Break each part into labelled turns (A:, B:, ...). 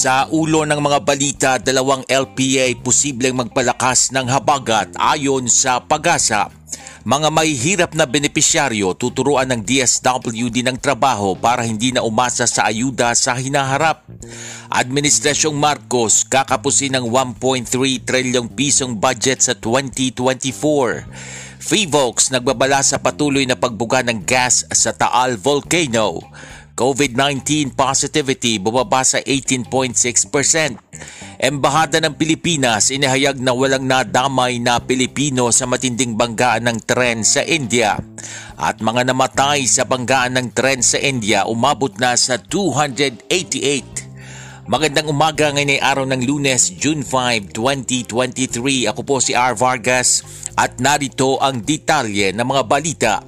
A: Sa ulo ng mga balita, dalawang LPA posibleng magpalakas ng habagat ayon sa pag-asa. Mga may hirap na benepisyaryo tuturuan ng DSWD ng trabaho para hindi na umasa sa ayuda sa hinaharap. Administrasyong Marcos kakapusin ng 1.3 trilyong pisong budget sa 2024. Fivox nagbabala sa patuloy na pagbuga ng gas sa Taal Volcano. COVID-19 positivity bumaba sa 18.6%. Embahada ng Pilipinas inihayag na walang nadamay na Pilipino sa matinding banggaan ng tren sa India. At mga namatay sa banggaan ng tren sa India umabot na sa 288. Magandang umaga ngayon ay araw ng lunes, June 5, 2023. Ako po si R. Vargas at narito ang detalye ng mga balita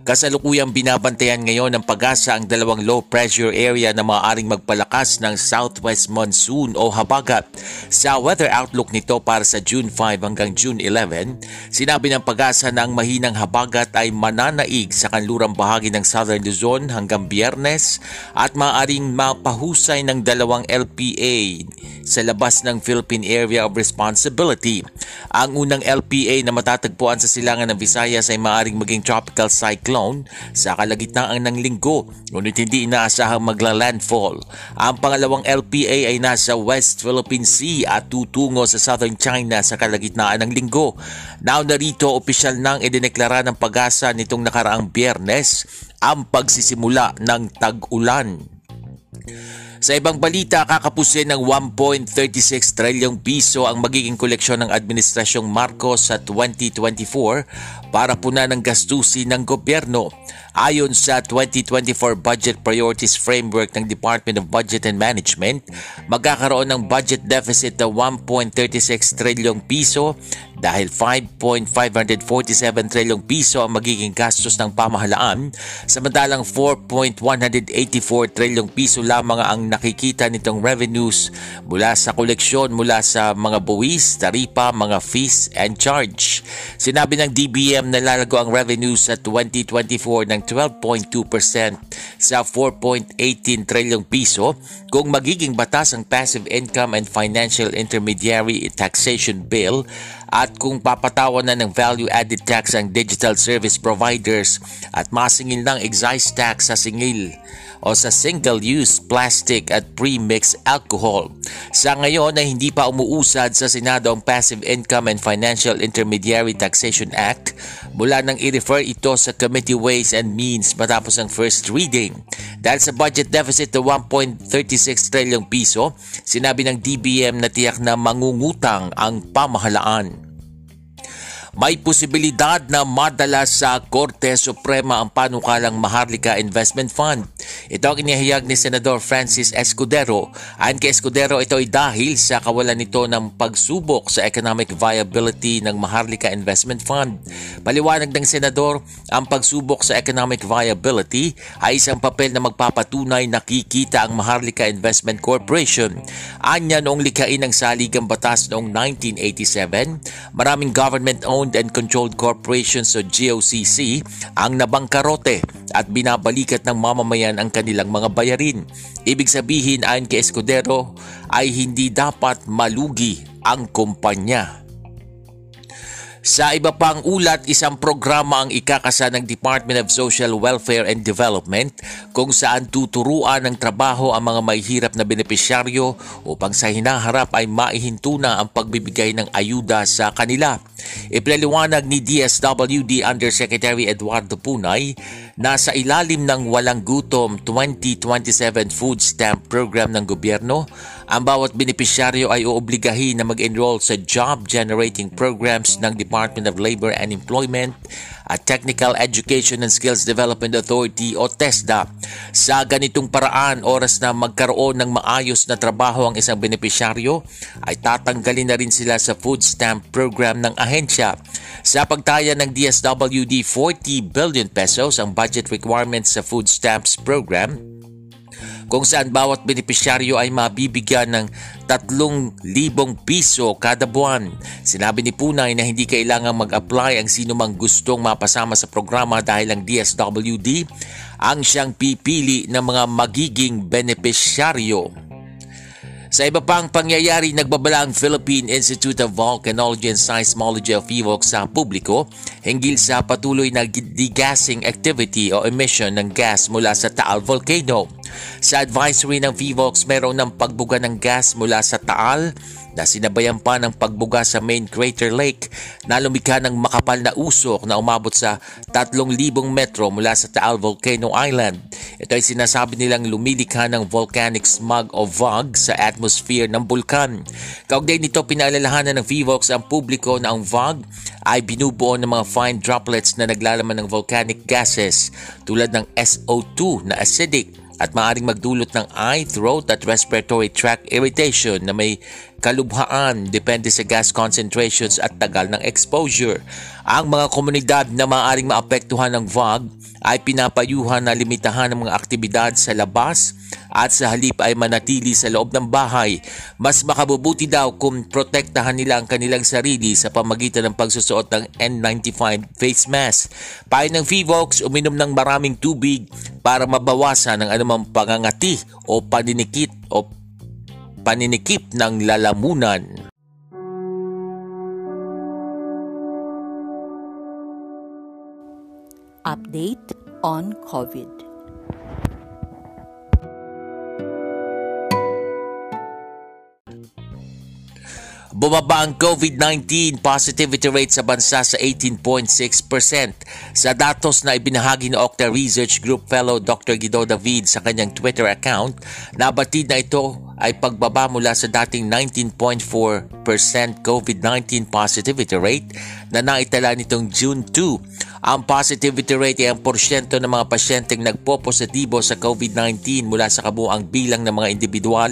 A: Kasalukuyang binabantayan ngayon ng pag-asa ang dalawang low pressure area na maaaring magpalakas ng southwest monsoon o habagat. Sa weather outlook nito para sa June 5 hanggang June 11, sinabi ng pag-asa na ang mahinang habagat ay mananaig sa kanlurang bahagi ng southern Luzon hanggang biyernes at maaaring mapahusay ng dalawang LPA sa labas ng Philippine Area of Responsibility. Ang unang LPA na matatagpuan sa silangan ng Visayas ay maaaring maging tropical cyclone cyclone sa kalagitnaan ng linggo ngunit hindi inaasahang magla-landfall. Ang pangalawang LPA ay nasa West Philippine Sea at tutungo sa Southern China sa kalagitnaan ng linggo. Now narito opisyal nang idineklara ng pag-asa nitong nakaraang biyernes ang pagsisimula ng tag-ulan. Sa ibang balita, kakapusin ng 1.36 trilyong piso ang magiging koleksyon ng Administrasyong Marcos sa 2024 para puna ng gastusin ng gobyerno. Ayon sa 2024 Budget Priorities Framework ng Department of Budget and Management, magkakaroon ng budget deficit na 1.36 trilyong piso dahil 5.547 trilyong piso ang magiging gastos ng pamahalaan samantalang 4.184 trilyong piso lamang ang nakikita nitong revenues mula sa koleksyon mula sa mga buwis, taripa, mga fees and charge. Sinabi ng DBM na lalago ang revenues sa 2024 ng 12.2% sa 4.18 trilyong piso kung magiging batas ang Passive Income and Financial Intermediary Taxation Bill at kung papatawan na ng value added tax ang digital service providers at masingil ng excise tax sa singil o sa single-use plastic at pre-mix alcohol. Sa ngayon ay hindi pa umuusad sa Senado ang Passive Income and Financial Intermediary Taxation Act mula nang i-refer ito sa Committee Ways and Means matapos ang first reading. Dahil sa budget deficit na 1.36 trilyong piso, sinabi ng DBM na tiyak na mangungutang ang pamahalaan may posibilidad na madala sa Korte Suprema ang panukalang Maharlika Investment Fund. Ito ang inihayag ni Senador Francis Escudero. Ayon kay Escudero, ito ay dahil sa kawalan nito ng pagsubok sa economic viability ng Maharlika Investment Fund. Paliwanag ng Senador, ang pagsubok sa economic viability ay isang papel na magpapatunay na kikita ang Maharlika Investment Corporation. Anya noong likain ng saligang batas noong 1987, maraming government-owned Owned and Controlled Corporations o GOCC ang nabangkarote at binabalikat ng mamamayan ang kanilang mga bayarin. Ibig sabihin ayon kay Escudero ay hindi dapat malugi ang kumpanya. Sa iba pang ulat, isang programa ang ikakasa ng Department of Social Welfare and Development kung saan tuturuan ng trabaho ang mga may hirap na benepisyaryo upang sa hinaharap ay maihinto na ang pagbibigay ng ayuda sa kanila. Ipinaliwanag ni DSWD Undersecretary Eduardo Punay na sa ilalim ng Walang Gutom 2027 Food Stamp Program ng gobyerno, ang bawat benepisyaryo ay uobligahin na mag-enroll sa job-generating programs ng Department of Labor and Employment at Technical Education and Skills Development Authority o TESDA. Sa ganitong paraan, oras na magkaroon ng maayos na trabaho ang isang benepisyaryo, ay tatanggalin na rin sila sa food stamp program ng ahensya. Sa pagtaya ng DSWD 40 billion pesos ang budget requirements sa food stamps program, kung saan bawat benepisyaryo ay mabibigyan ng 3,000 piso kada buwan. Sinabi ni Punay na hindi kailangang mag-apply ang sino mang gustong mapasama sa programa dahil ang DSWD ang siyang pipili ng mga magiging benepisyaryo. Sa iba pang pangyayari, nagbabala ang Philippine Institute of Volcanology and Seismology of FIVOC sa publiko hinggil sa patuloy na degassing activity o emission ng gas mula sa Taal Volcano. Sa advisory ng FIVOX, meron ng pagbuga ng gas mula sa Taal na sinabayan pa ng pagbuga sa main crater lake na lumikha ng makapal na usok na umabot sa 3,000 metro mula sa Taal Volcano Island. Ito ay sinasabi nilang lumilikha ng volcanic smog o VOG sa atmosphere ng bulkan. Kaugnay nito pinaalalahanan ng VVOX ang publiko na ang VOG ay binubuo ng mga fine droplets na naglalaman ng volcanic gases tulad ng SO2 na acidic at maaaring magdulot ng eye, throat at respiratory tract irritation na may kalubhaan depende sa gas concentrations at tagal ng exposure. Ang mga komunidad na maaaring maapektuhan ng VOG ay pinapayuhan na limitahan ng mga aktibidad sa labas at sa halip ay manatili sa loob ng bahay. Mas makabubuti daw kung protektahan nila ang kanilang sarili sa pamagitan ng pagsusuot ng N95 face mask. Payo ng FIVOX, uminom ng maraming tubig para mabawasan ang anumang pangangati o paninikit o paninikip ng lalamunan.
B: Update on COVID.
A: Bumaba ang COVID-19 positivity rate sa bansa sa 18.6%. Sa datos na ibinahagi ni Octa Research Group Fellow Dr. Guido David sa kanyang Twitter account, nabatid na ito ay pagbaba mula sa dating 19.4% COVID-19 positivity rate na naitala nitong June 2. Ang positivity rate ay ang porsyento ng mga pasyenteng nagpo-positibo sa COVID-19 mula sa kabuang bilang ng mga individual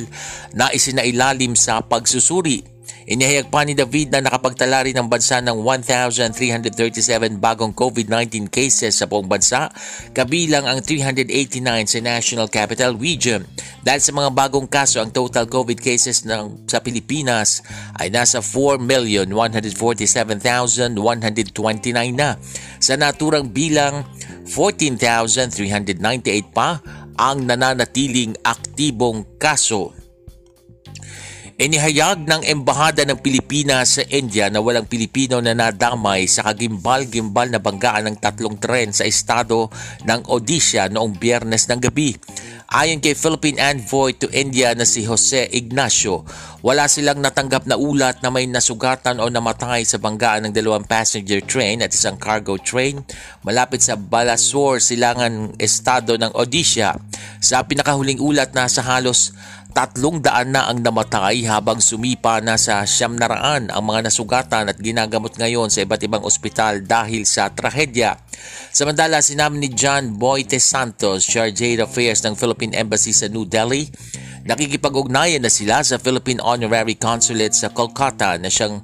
A: na isinailalim sa pagsusuri Inihayag pa ni David na nakapagtala rin ang bansa ng 1,337 bagong COVID-19 cases sa buong bansa, kabilang ang 389 sa National Capital Region. Dahil sa mga bagong kaso, ang total COVID cases ng, sa Pilipinas ay nasa 4,147,129 na. Sa naturang bilang, 14,398 pa ang nananatiling aktibong kaso. Inihayag ng Embahada ng Pilipinas sa India na walang Pilipino na nadamay sa kagimbal-gimbal na banggaan ng tatlong tren sa estado ng Odisha noong biyernes ng gabi. Ayon kay Philippine Envoy to India na si Jose Ignacio, wala silang natanggap na ulat na may nasugatan o namatay sa banggaan ng dalawang passenger train at isang cargo train malapit sa Balasore, silangan estado ng Odisha. Sa pinakahuling ulat na sa halos Tatlong daan na ang namatay habang sumipa na sa siyam naraan ang mga nasugatan at ginagamot ngayon sa iba't ibang ospital dahil sa trahedya. Samantala, sinabi ni John Boyte Santos, Charge Affairs ng Philippine Embassy sa New Delhi, nakikipag-ugnayan na sila sa Philippine Honorary Consulate sa Kolkata na siyang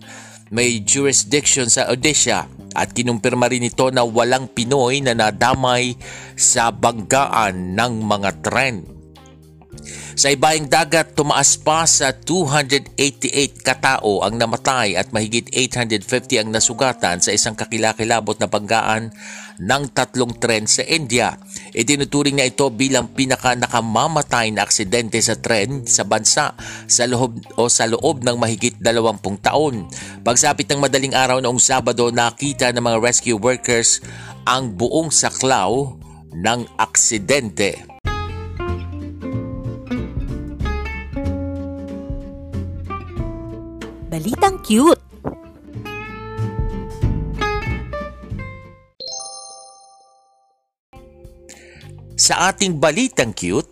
A: may jurisdiction sa Odisha at kinumpirma rin ito na walang Pinoy na nadamay sa banggaan ng mga tren. Sa ibaing dagat, tumaas pa sa 288 katao ang namatay at mahigit 850 ang nasugatan sa isang kakilakilabot na banggaan ng tatlong tren sa India. Itinuturing na ito bilang pinaka nakamamatay na aksidente sa tren sa bansa sa loob o sa loob ng mahigit 20 taon. Pagsapit ng madaling araw noong Sabado, nakita ng mga rescue workers ang buong saklaw ng aksidente.
B: Balitang cute!
A: Sa ating balitang cute,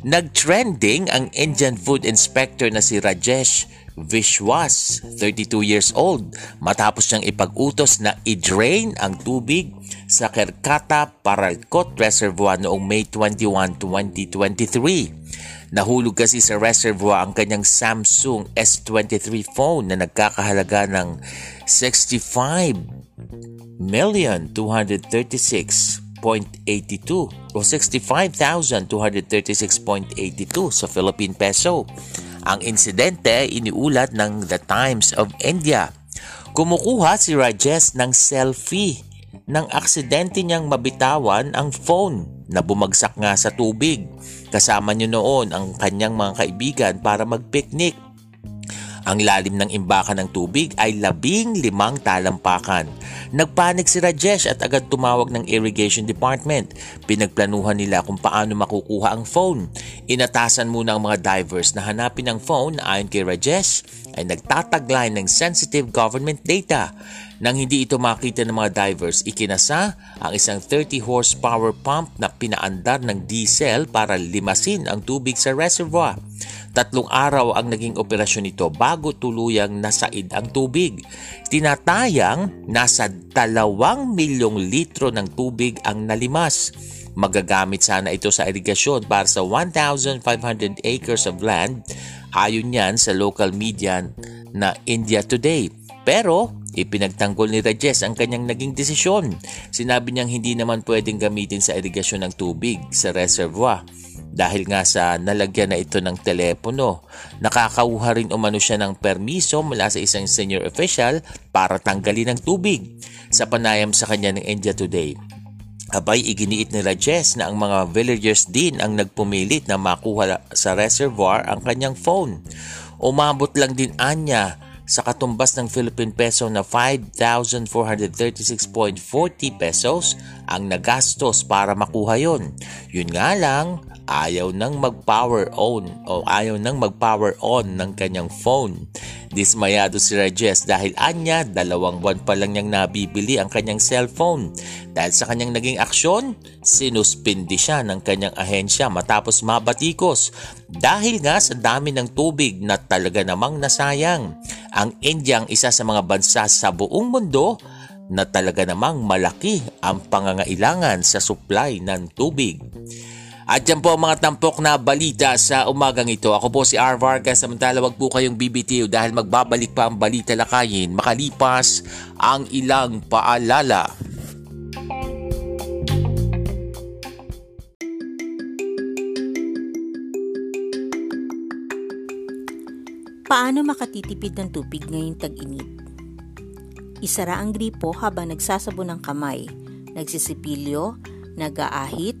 A: nag-trending ang Indian food inspector na si Rajesh Vishwas, 32 years old, matapos niyang ipag-utos na i-drain ang tubig sa Kerkata Paralcot Reservoir noong May 21, 2023. Nahulog kasi sa reservoir ang kanyang Samsung S23 phone na nagkakahalaga ng 65 million 236 o 65,236.82 sa Philippine peso. Ang insidente iniulat ng The Times of India. Kumukuha si Rajesh ng selfie nang aksidente niyang mabitawan ang phone na bumagsak nga sa tubig. Kasama niyo noon ang kanyang mga kaibigan para magpiknik. Ang lalim ng imbakan ng tubig ay labing limang talampakan. Nagpanik si Rajesh at agad tumawag ng irrigation department. Pinagplanuhan nila kung paano makukuha ang phone. Inatasan muna ang mga divers na hanapin ang phone na ayon kay Rajesh ay nagtataglay ng sensitive government data. Nang hindi ito makita ng mga divers, ikinasa ang isang 30 horsepower pump na pinaandar ng diesel para limasin ang tubig sa reservoir. Tatlong araw ang naging operasyon nito bago tuluyang nasaid ang tubig. Tinatayang nasa dalawang milyong litro ng tubig ang nalimas. Magagamit sana ito sa irigasyon para sa 1,500 acres of land ayon yan sa local media na India Today. Pero Ipinagtanggol ni Rajes ang kanyang naging desisyon. Sinabi niyang hindi naman pwedeng gamitin sa irigasyon ng tubig sa reservoir dahil nga sa nalagyan na ito ng telepono. Nakakauha rin umano siya ng permiso mula sa isang senior official para tanggalin ang tubig sa panayam sa kanya ng India Today. Abay, iginiit ni Rajes na ang mga villagers din ang nagpumilit na makuha sa reservoir ang kanyang phone. Umabot lang din anya sa katumbas ng Philippine peso na 5,436.40 pesos ang nagastos para makuha yon. Yun nga lang, ayaw nang mag-power on o ayaw nang mag-power on ng kanyang phone. Dismayado si Rajes dahil anya dalawang buwan pa lang niyang nabibili ang kanyang cellphone. Dahil sa kanyang naging aksyon, sinuspindi siya ng kanyang ahensya matapos mabatikos dahil nga sa dami ng tubig na talaga namang nasayang. Ang India ang isa sa mga bansa sa buong mundo na talaga namang malaki ang pangangailangan sa supply ng tubig. At yan po ang mga tampok na balita sa umagang ito. Ako po si R. Vargas. Samantala wag po kayong BBTO dahil magbabalik pa ang balita lakayin makalipas ang ilang paalala.
B: Paano makatitipid ng tubig ngayong tag-init? Isara ang gripo habang nagsasabon ng kamay, nagsisipilyo, nag-aahit,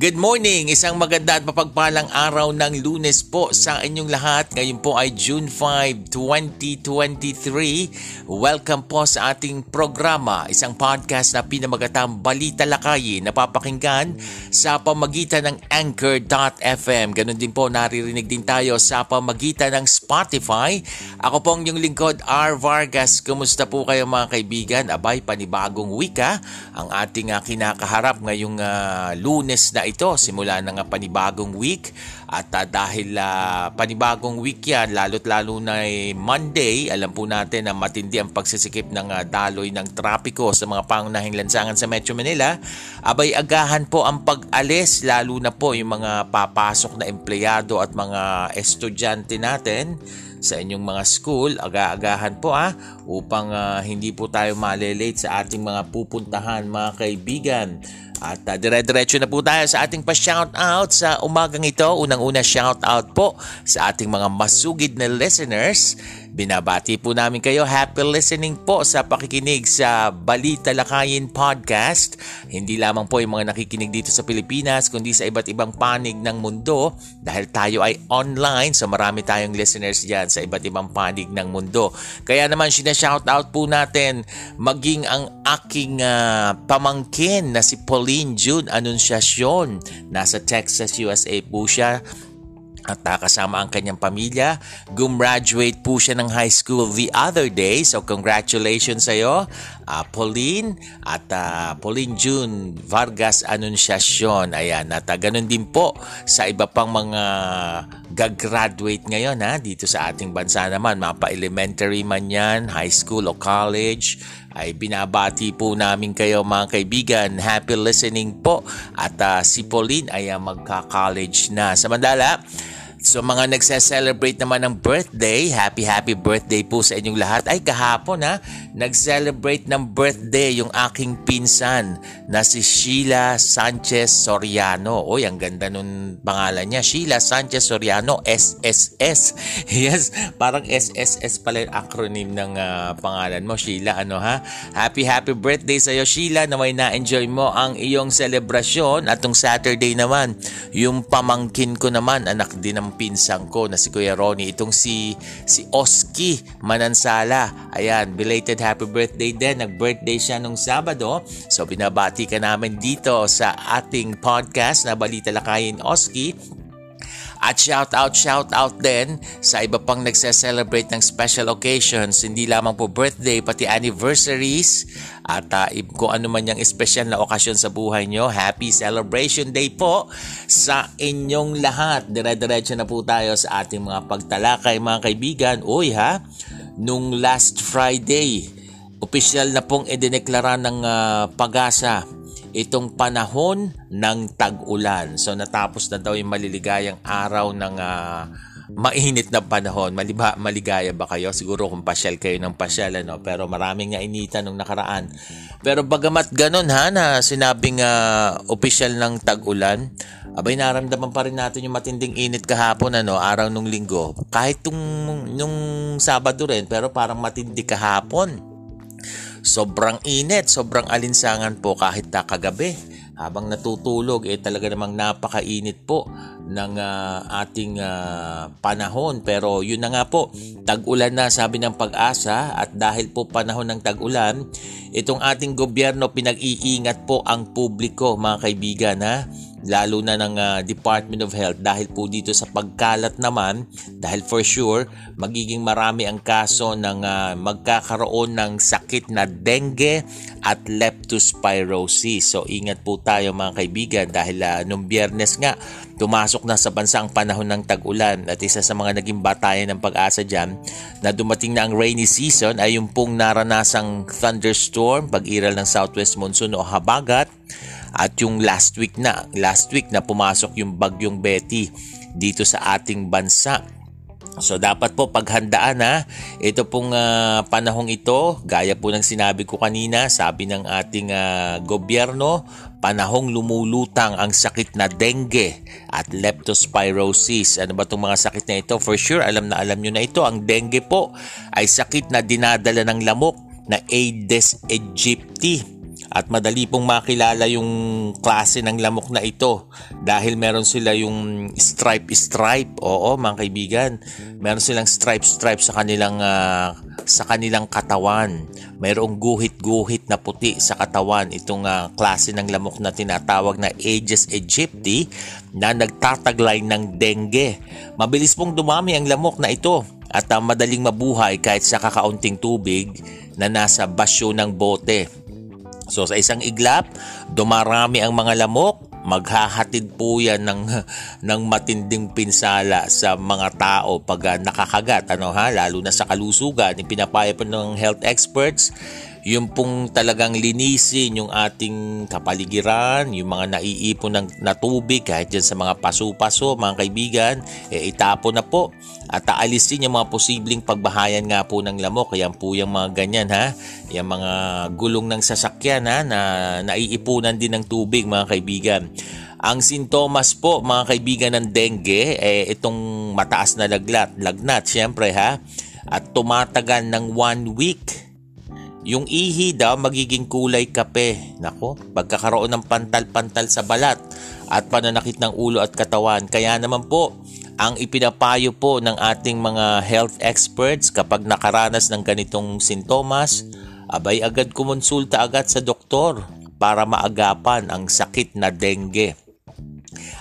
A: Good morning! Isang maganda at mapagpalang araw ng lunes po sa inyong lahat. Ngayon po ay June 5, 2023. Welcome po sa ating programa, isang podcast na pinamagatang balita lakayin na papakinggan sa pamagitan ng Anchor.fm. Ganon din po naririnig din tayo sa pamagitan ng Spotify. Ako po ang inyong lingkod, R. Vargas. Kumusta po kayo mga kaibigan? Abay, panibagong wika ang ating uh, kinakaharap ngayong uh, lunes na ito simula ng panibagong week. At uh, dahil uh, panibagong week yan lalo't lalo na eh, Monday alam po natin na matindi ang pagsisikip ng uh, daloy ng trapiko sa mga pangunahing lansangan sa Metro Manila. Abay agahan po ang pag-alis lalo na po yung mga papasok na empleyado at mga estudyante natin sa inyong mga school, aga-agahan po ah, upang uh, hindi po tayo malelate sa ating mga pupuntahan mga kaibigan. At uh, dire-diretso na po tayo sa ating pa-shoutout sa umagang ito. Unang-una shoutout po sa ating mga masugid na listeners. Binabati po namin kayo. Happy listening po sa pakikinig sa Balita Lakayin Podcast. Hindi lamang po yung mga nakikinig dito sa Pilipinas, kundi sa iba't ibang panig ng mundo dahil tayo ay online so marami tayong listeners dyan sa iba't ibang panig ng mundo. Kaya naman sinashoutout po natin maging ang aking uh, pamangkin na si Pauline June Anunciacion. Nasa Texas, USA po siya at kasama ang kanyang pamilya. Gumraduate po siya ng high school the other day. So congratulations sa iyo, uh, Pauline at uh, Pauline June Vargas Anunciacion. Ayan, at uh, ganun din po sa iba pang mga gagraduate ngayon ha, dito sa ating bansa naman. Mapa elementary man yan, high school o college ay binabati po namin kayo mga kaibigan. Happy listening po. At uh, si Pauline ay uh, magka-college na. Samantala, So mga nagse-celebrate naman ng birthday, happy happy birthday po sa inyong lahat. Ay kahapon ha, nag-celebrate ng birthday yung aking pinsan na si Sheila Sanchez Soriano. Oy, ang ganda nun pangalan niya. Sheila Sanchez Soriano, SSS. Yes, parang SSS pala yung acronym ng uh, pangalan mo, Sheila. Ano ha? Happy happy birthday sa iyo, Sheila. Naway na-enjoy mo ang iyong selebrasyon. At tong Saturday naman, yung pamangkin ko naman, anak din ng pinsang ko na si Kuya Ronnie. Itong si, si Oski Manansala. Ayan, belated happy birthday din. Nag-birthday siya nung Sabado. So binabati ka namin dito sa ating podcast na Balita Lakayin Oski. At shout out, shout out din sa iba pang nagse-celebrate ng special occasions, hindi lamang po birthday, pati anniversaries at uh, kung ano man yung special na okasyon sa buhay nyo. Happy Celebration Day po sa inyong lahat. Dire-diretso na po tayo sa ating mga pagtalakay mga kaibigan. Uy ha, nung last Friday, opisyal na pong idineklara ng uh, pag-asa itong panahon ng tag-ulan. So natapos na daw yung maliligayang araw ng uh, mainit na panahon. Maliba, maligaya ba kayo? Siguro kung pasyal kayo ng pasyal, ano? pero maraming nga inita nung nakaraan. Pero bagamat ganun ha, na sinabing uh, opisyal ng tag-ulan, abay naramdaman pa rin natin yung matinding init kahapon, ano, araw nung linggo. Kahit tung, nung Sabado rin, pero parang matindi kahapon. Sobrang init, sobrang alinsangan po kahit na kagabi. Habang natutulog, eh talaga namang napakainit po ng uh, ating uh, panahon. Pero yun na nga po, tag-ulan na sabi ng pag-asa at dahil po panahon ng tag-ulan, itong ating gobyerno pinag-iingat po ang publiko mga kaibigan ha lalo na ng uh, Department of Health dahil po dito sa pagkalat naman dahil for sure magiging marami ang kaso ng uh, magkakaroon ng sakit na dengue at leptospirosis. So ingat po tayo mga kaibigan dahil uh, nung biyernes nga tumasok na sa bansa ang panahon ng tag-ulan at isa sa mga naging batayan ng pag-asa dyan na dumating na ang rainy season ay yung pong naranasang thunderstorm, pag-iral ng southwest monsoon o habagat at yung last week na, last week na pumasok yung bagyong Betty dito sa ating bansa. So dapat po paghandaan na ito pong uh, panahong ito, gaya po ng sinabi ko kanina, sabi ng ating uh, gobyerno, panahong lumulutang ang sakit na dengue at leptospirosis. Ano ba itong mga sakit na ito? For sure, alam na alam nyo na ito. Ang dengue po ay sakit na dinadala ng lamok na Aedes aegypti at madali pong makilala yung klase ng lamok na ito. Dahil meron sila yung stripe stripe. Oo mga kaibigan. Meron silang stripe stripe sa kanilang uh, sa kanilang katawan. Mayroong guhit-guhit na puti sa katawan. Itong uh, klase ng lamok na tinatawag na Aedes aegypti na nagtataglay ng dengue. Mabilis pong dumami ang lamok na ito at uh, madaling mabuhay kahit sa kakaunting tubig na nasa basyo ng bote So sa isang iglap, dumarami ang mga lamok, maghahatid po yan ng, ng matinding pinsala sa mga tao pag uh, nakakagat. Ano ha? Lalo na sa kalusugan. Ipinapaya po ng health experts yung pong talagang linisin yung ating kapaligiran, yung mga naiipon ng na tubig kahit dyan sa mga paso-paso, mga kaibigan, eh, itapon na po at aalisin yung mga posibleng pagbahayan nga po ng lamok. Yan po yung mga ganyan ha, yung mga gulong ng sasakyan ha, na naiipunan din ng tubig mga kaibigan. Ang sintomas po mga kaibigan ng dengue, eh, itong mataas na laglat, lagnat syempre ha, at tumatagal ng one week. Yung ihi daw magiging kulay kape. Nako, pagkakaroon ng pantal-pantal sa balat at pananakit ng ulo at katawan. Kaya naman po, ang ipinapayo po ng ating mga health experts kapag nakaranas ng ganitong sintomas, abay agad kumonsulta agad sa doktor para maagapan ang sakit na dengue.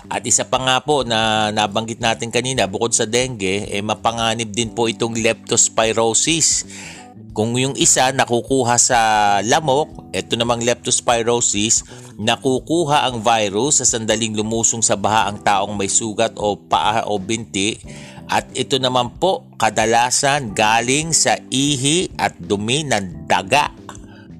A: At isa pa nga po na nabanggit natin kanina, bukod sa dengue, eh mapanganib din po itong leptospirosis kung yung isa nakukuha sa lamok, ito namang leptospirosis, nakukuha ang virus sa sandaling lumusong sa baha ang taong may sugat o paa o binti at ito naman po kadalasan galing sa ihi at dumi ng daga.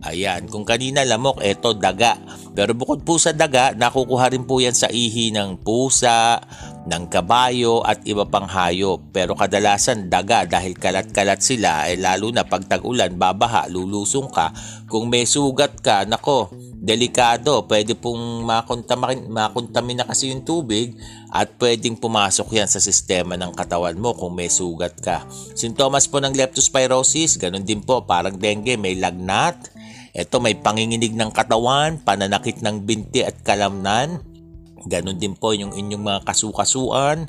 A: Ayan, kung kanina lamok, ito daga. Pero bukod po sa daga, nakukuha rin po yan sa ihi ng pusa, ng kabayo at iba pang hayop. Pero kadalasan daga dahil kalat-kalat sila, eh lalo na pag tag-ulan, babaha, lulusong ka. Kung may sugat ka, nako, delikado. Pwede pong makontamin, makontamin na kasi yung tubig at pwedeng pumasok yan sa sistema ng katawan mo kung may sugat ka. Sintomas po ng leptospirosis, ganun din po, parang dengue, may lagnat, ito may panginginig ng katawan, pananakit ng binti at kalamnan. Ganon din po yung inyong mga kasukasuan.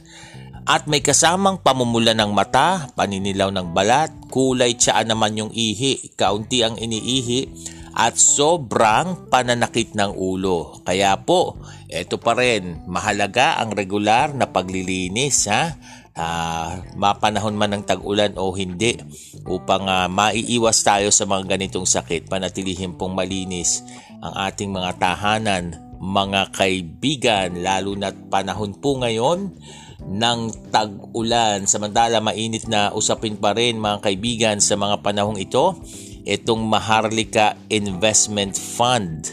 A: At may kasamang pamumula ng mata, paninilaw ng balat, kulay tsaan naman yung ihi, kaunti ang iniihi, at sobrang pananakit ng ulo. Kaya po, ito pa rin, mahalaga ang regular na paglilinis ha uh, mapanahon man ng tag-ulan o hindi upang uh, maiiwas tayo sa mga ganitong sakit panatilihin pong malinis ang ating mga tahanan mga kaibigan lalo na't panahon po ngayon ng tag-ulan. Samantala mainit na usapin pa rin mga kaibigan sa mga panahong ito itong Maharlika Investment Fund.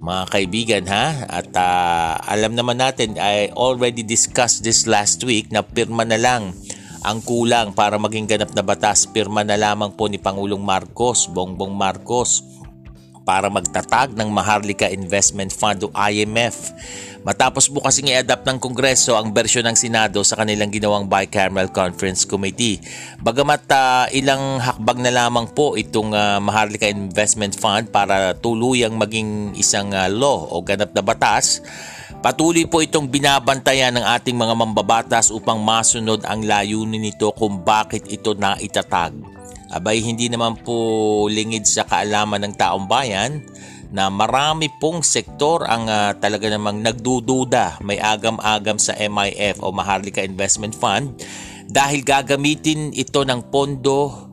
A: Mga kaibigan ha? At uh, alam naman natin I already discussed this last week na pirma na lang ang kulang para maging ganap na batas. Pirma na lamang po ni Pangulong Marcos Bongbong Marcos para magtatag ng Maharlika Investment Fund o IMF Matapos po kasing i-adapt ng Kongreso ang bersyon ng Senado sa kanilang ginawang Bicameral Conference Committee. Bagamat uh, ilang hakbag na lamang po itong uh, Maharlika Investment Fund para tuluyang maging isang uh, law o ganap na batas, Patuloy po itong binabantayan ng ating mga mambabatas upang masunod ang layunin nito kung bakit ito na itatag. Abay hindi naman po lingid sa kaalaman ng taong bayan na marami pong sektor ang uh, talaga namang nagdududa may agam-agam sa MIF o Maharlika Investment Fund dahil gagamitin ito ng pondo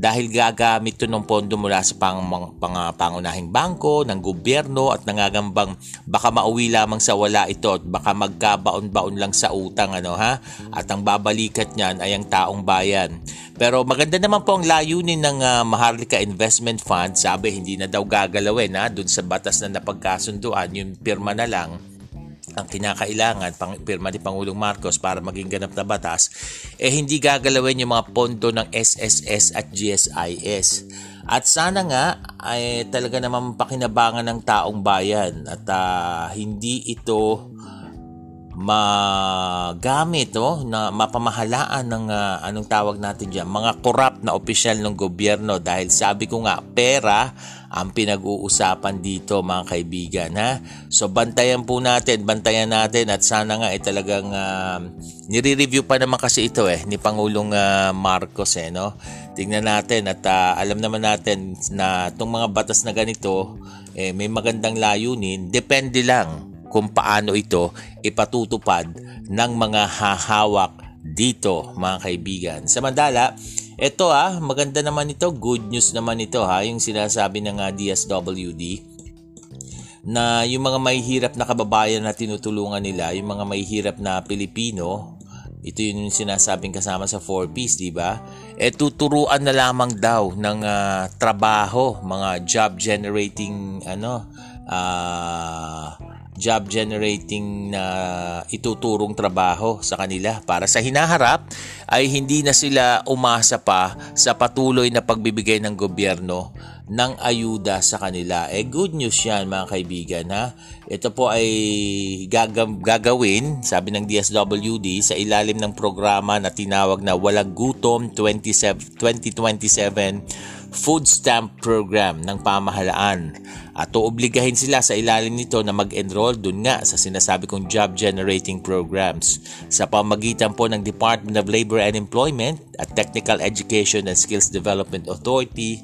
A: dahil gagamit ito ng pondo mula sa pang, pang, pangunahing bangko, ng gobyerno at nangagambang baka mauwi lamang sa wala ito at baka magkabaon-baon lang sa utang ano ha at ang babalikat niyan ay ang taong bayan. Pero maganda naman po ang layunin ng uh, Maharlika Investment Fund. Sabi hindi na daw gagalawin ha dun sa batas na napagkasunduan yung pirma na lang ang kinakailangan pang pirma ni Pangulong Marcos para maging ganap na batas eh hindi gagalawin yung mga pondo ng SSS at GSIS. At sana nga ay talaga naman pakinabangan ng taong bayan at uh, hindi ito magamit oh, na mapamahalaan ng uh, anong tawag natin diyan mga corrupt na opisyal ng gobyerno dahil sabi ko nga pera ang pinag-uusapan dito mga kaibigan ha. So bantayan po natin, bantayan natin at sana nga ay eh, talagang uh, nire-review pa naman kasi ito eh ni Pangulong uh, Marcos eh no. Tingnan natin at uh, alam naman natin na itong mga batas na ganito eh, may magandang layunin, depende lang kung paano ito ipatutupad ng mga hahawak dito mga kaibigan. Samantala, ito ah, maganda naman ito, good news naman ito ha, yung sinasabi ng uh, DSWD na yung mga may hirap na kababayan na tinutulungan nila, yung mga may hirap na Pilipino, ito yun yung sinasabing kasama sa 4Ps, di ba? E tuturuan na lamang daw ng uh, trabaho, mga job generating ano, uh, job generating na ituturong trabaho sa kanila para sa hinaharap ay hindi na sila umasa pa sa patuloy na pagbibigay ng gobyerno ng ayuda sa kanila. Eh good news yan mga kaibigan ha. Ito po ay gagawin, sabi ng DSWD, sa ilalim ng programa na tinawag na Walang Gutom 27, 2027 food stamp program ng pamahalaan. At oobligahin sila sa ilalim nito na mag-enroll dun nga sa sinasabi kong job generating programs. Sa pamagitan po ng Department of Labor and Employment at Technical Education and Skills Development Authority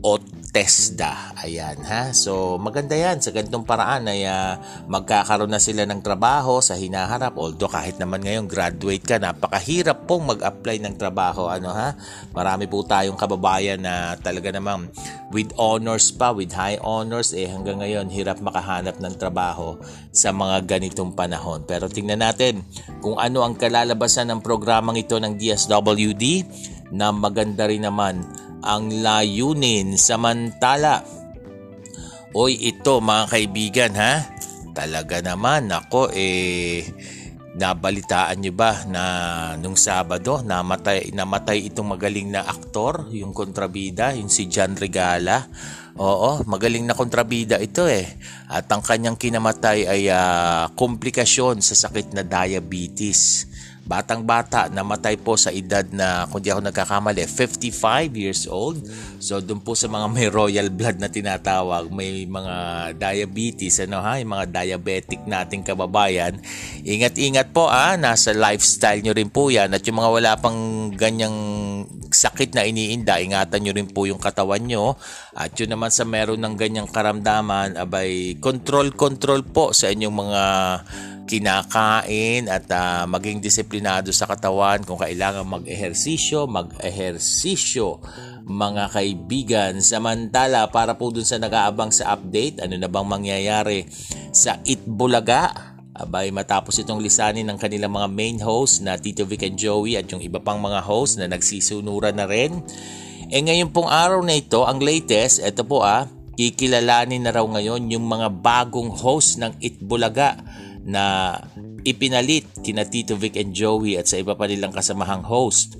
A: o TESDA. Ayan ha. So maganda yan sa ganitong paraan ay uh, magkakaroon na sila ng trabaho sa hinaharap. Although kahit naman ngayon graduate ka, napakahirap pong mag-apply ng trabaho. Ano ha? Marami po tayong kababayan na talaga namang with honors pa, with high honors, eh hanggang ngayon hirap makahanap ng trabaho sa mga ganitong panahon. Pero tingnan natin kung ano ang kalalabasan ng programang ito ng DSWD na maganda rin naman ang layunin samantala. Oy, ito mga kaibigan ha. Talaga naman ako eh nabalitaan niyo ba na nung Sabado namatay namatay itong magaling na aktor, yung kontrabida, yung si John Regala. Oo, magaling na kontrabida ito eh. At ang kanyang kinamatay ay uh, komplikasyon sa sakit na diabetes. Batang bata, namatay po sa edad na, kung di ako nagkakamali, 55 years old. So, doon po sa mga may royal blood na tinatawag, may mga diabetes, ano ha, yung mga diabetic nating kababayan. Ingat-ingat po ah, nasa lifestyle nyo rin po yan. At yung mga wala pang ganyang sakit na iniinda, ingatan nyo rin po yung katawan nyo. At yun naman sa meron ng ganyang karamdaman, abay, control-control po sa inyong mga kinakain at uh, maging disiplinado sa katawan kung kailangan mag-ehersisyo, mag-ehersisyo mga kaibigan. Samantala, para po dun sa nag-aabang sa update, ano na bang mangyayari sa Itbulaga? Abay, matapos itong lisanin ng kanilang mga main host na Tito Vic and Joey at yung iba pang mga host na nagsisunuran na rin. E ngayon pong araw na ito, ang latest, ito po ah, kikilalanin na raw ngayon yung mga bagong host ng Itbulaga na ipinalit kina Tito Vic and Joey at sa iba pa nilang kasamahang host.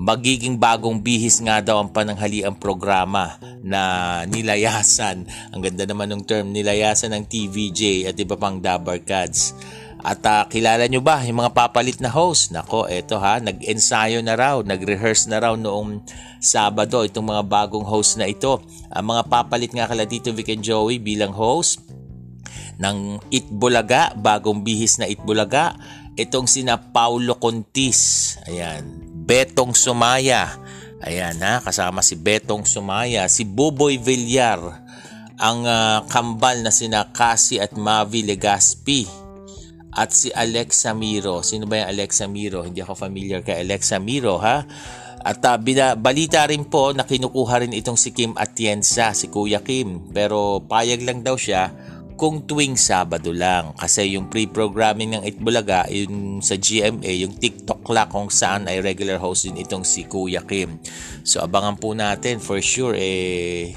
A: Magiging bagong bihis nga daw ang pananghaliang programa na nilayasan. Ang ganda naman ng term, nilayasan ng TVJ at iba pang Dabarkads. At uh, kilala nyo ba yung mga papalit na host? Nako, eto ha, nag-ensayo na raw, nag-rehearse na raw noong Sabado itong mga bagong host na ito. Ang mga papalit nga kala Tito Vic and Joey bilang host, ng Itbulaga, bagong bihis na Itbulaga. Itong sina Paulo Contis, ayan, Betong Sumaya, ayan ha, kasama si Betong Sumaya, si Boboy Villar, ang uh, kambal na sina Kasi at Mavi Legaspi, at si Alexa Miro. Sino ba yung Alexa Miro? Hindi ako familiar kay Alexa Miro ha. At uh, bina, balita rin po na kinukuha rin itong si Kim Atienza, si Kuya Kim. Pero payag lang daw siya kung tuwing Sabado lang. Kasi yung pre-programming ng Itbulaga, yung sa GMA, yung TikTok la kung saan ay regular host din itong si Kuya Kim. So abangan po natin for sure eh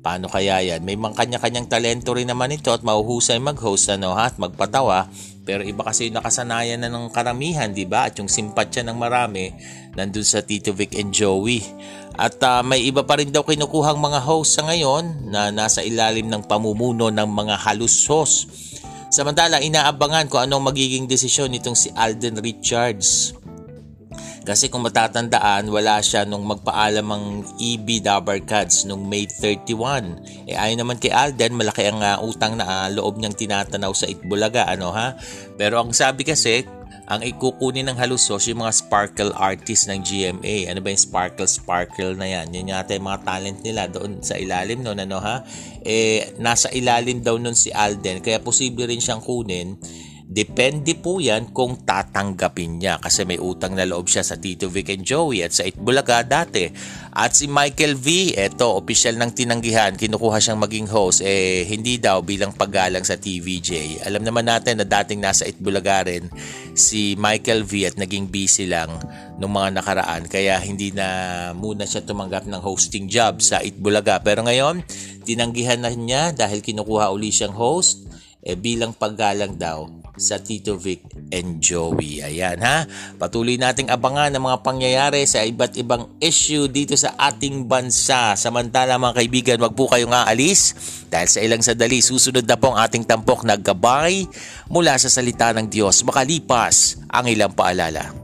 A: paano kaya yan. May mga kanya-kanyang talento rin naman ito at mahuhusay mag-host ano, ha, at magpatawa. Pero iba kasi nakasanayan na ng karamihan, di ba? At yung simpatsya ng marami nandun sa Tito Vic and Joey. At uh, may iba pa rin daw kinukuhang mga host sa ngayon na nasa ilalim ng pamumuno ng mga halusos. Samantala, inaabangan kung anong magiging desisyon nitong si Alden Richards. Kasi kung matatandaan, wala siya nung magpaalam ang EB Dabarkads nung May 31. Eh ayon naman kay Alden, malaki ang uh, utang na uh, loob niyang tinatanaw sa Itbulaga, ano ha? Pero ang sabi kasi, ang ikukunin ng halusos yung mga sparkle artist ng GMA. Ano ba yung sparkle sparkle na yan? Yun yata yung mga talent nila doon sa ilalim noon ano ha? Eh nasa ilalim daw noon si Alden kaya posible rin siyang kunin Depende po yan kung tatanggapin niya kasi may utang na loob siya sa Tito Vic and Joey at sa Itbulaga dati. At si Michael V, eto, official ng tinanggihan, kinukuha siyang maging host, eh hindi daw bilang paggalang sa TVJ. Alam naman natin na dating nasa Itbulaga rin si Michael V at naging busy lang nung mga nakaraan kaya hindi na muna siya tumanggap ng hosting job sa Itbulaga. Pero ngayon, tinanggihan na niya dahil kinukuha uli siyang host eh bilang paggalang daw sa Tito Vic and Joey. Ayan ha. Patuloy nating abangan ang mga pangyayari sa iba't ibang issue dito sa ating bansa. Samantala mga kaibigan, wag po kayong aalis dahil sa ilang sadali susunod na po ang ating tampok na gabay mula sa salita ng Diyos makalipas ang ilang paalala.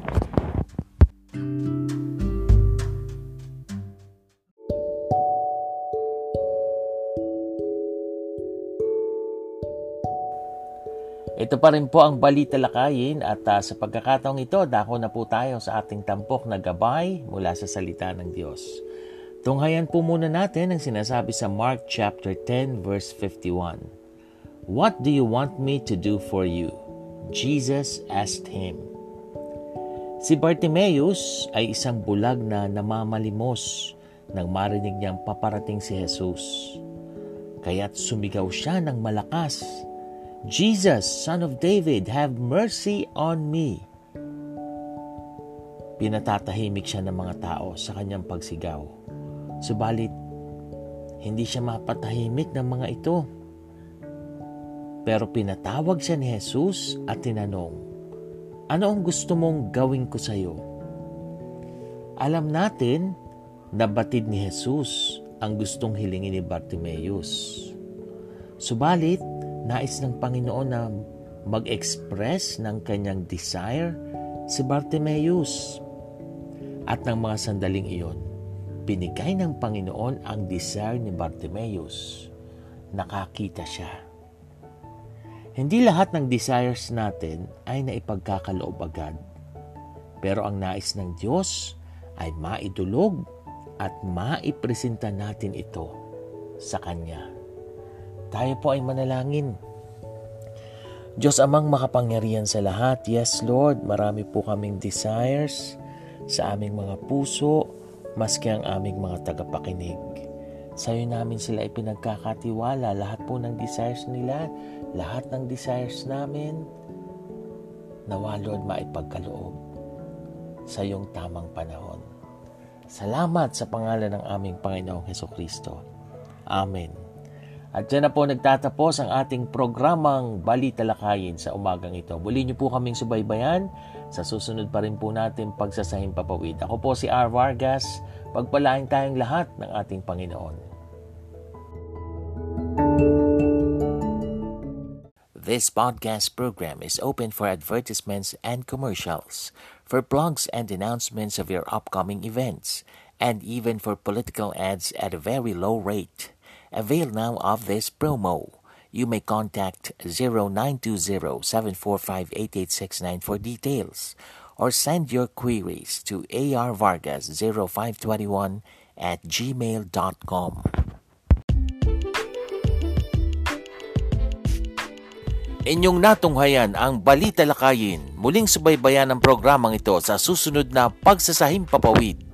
A: Ito pa rin po ang balita lakayin at uh, sa pagkakataong ito, dako na po tayo sa ating tampok na gabay mula sa salita ng Diyos. Tunghayan po muna natin ang sinasabi sa Mark chapter 10 verse 51. What do you want me to do for you? Jesus asked him. Si Bartimeus ay isang bulag na namamalimos nang marinig niyang paparating si Jesus. Kaya't sumigaw siya ng malakas Jesus, Son of David, have mercy on me. Pinatatahimik siya ng mga tao sa kanyang pagsigaw. Subalit, hindi siya mapatahimik ng mga ito. Pero pinatawag siya ni Jesus at tinanong, Ano ang gusto mong gawin ko sa iyo? Alam natin na batid ni Jesus ang gustong hilingin ni Bartimeus. Subalit, Nais ng Panginoon na mag-express ng kanyang desire si Bartimeus. At ng mga sandaling iyon, binigay ng Panginoon ang desire ni Bartimeus. Nakakita siya. Hindi lahat ng desires natin ay naipagkakaloob agad. Pero ang nais ng Diyos ay maidulog at maipresenta natin ito sa Kanya. Tayo po ay manalangin. Diyos amang makapangyarihan sa lahat, yes Lord, marami po kaming desires sa aming mga puso, maski ang aming mga tagapakinig. Sa iyo namin sila ipinagkakatiwala, lahat po ng desires nila, lahat ng desires namin, nawa Lord maipagkaloob sa iyong tamang panahon. Salamat sa pangalan ng aming Panginoong Heso Kristo. Amen. At dyan na po nagtatapos ang ating programang Balita Lakayin sa umagang ito. Muli niyo po kaming subaybayan. Sa susunod pa rin po natin pagsasahing papawid. Ako po si R. Vargas. Pagpalain tayong lahat ng ating Panginoon. This podcast program is open for advertisements and commercials, for blogs and announcements of your upcoming events, and even for political ads at a very low rate. Avail now of this promo. You may contact 0920-745-8869 for details or send your queries to arvargas0521 at gmail.com. Inyong natunghayan ang Balita Lakayin. Muling subaybayan ang programang ito sa susunod na Pagsasahim Papawid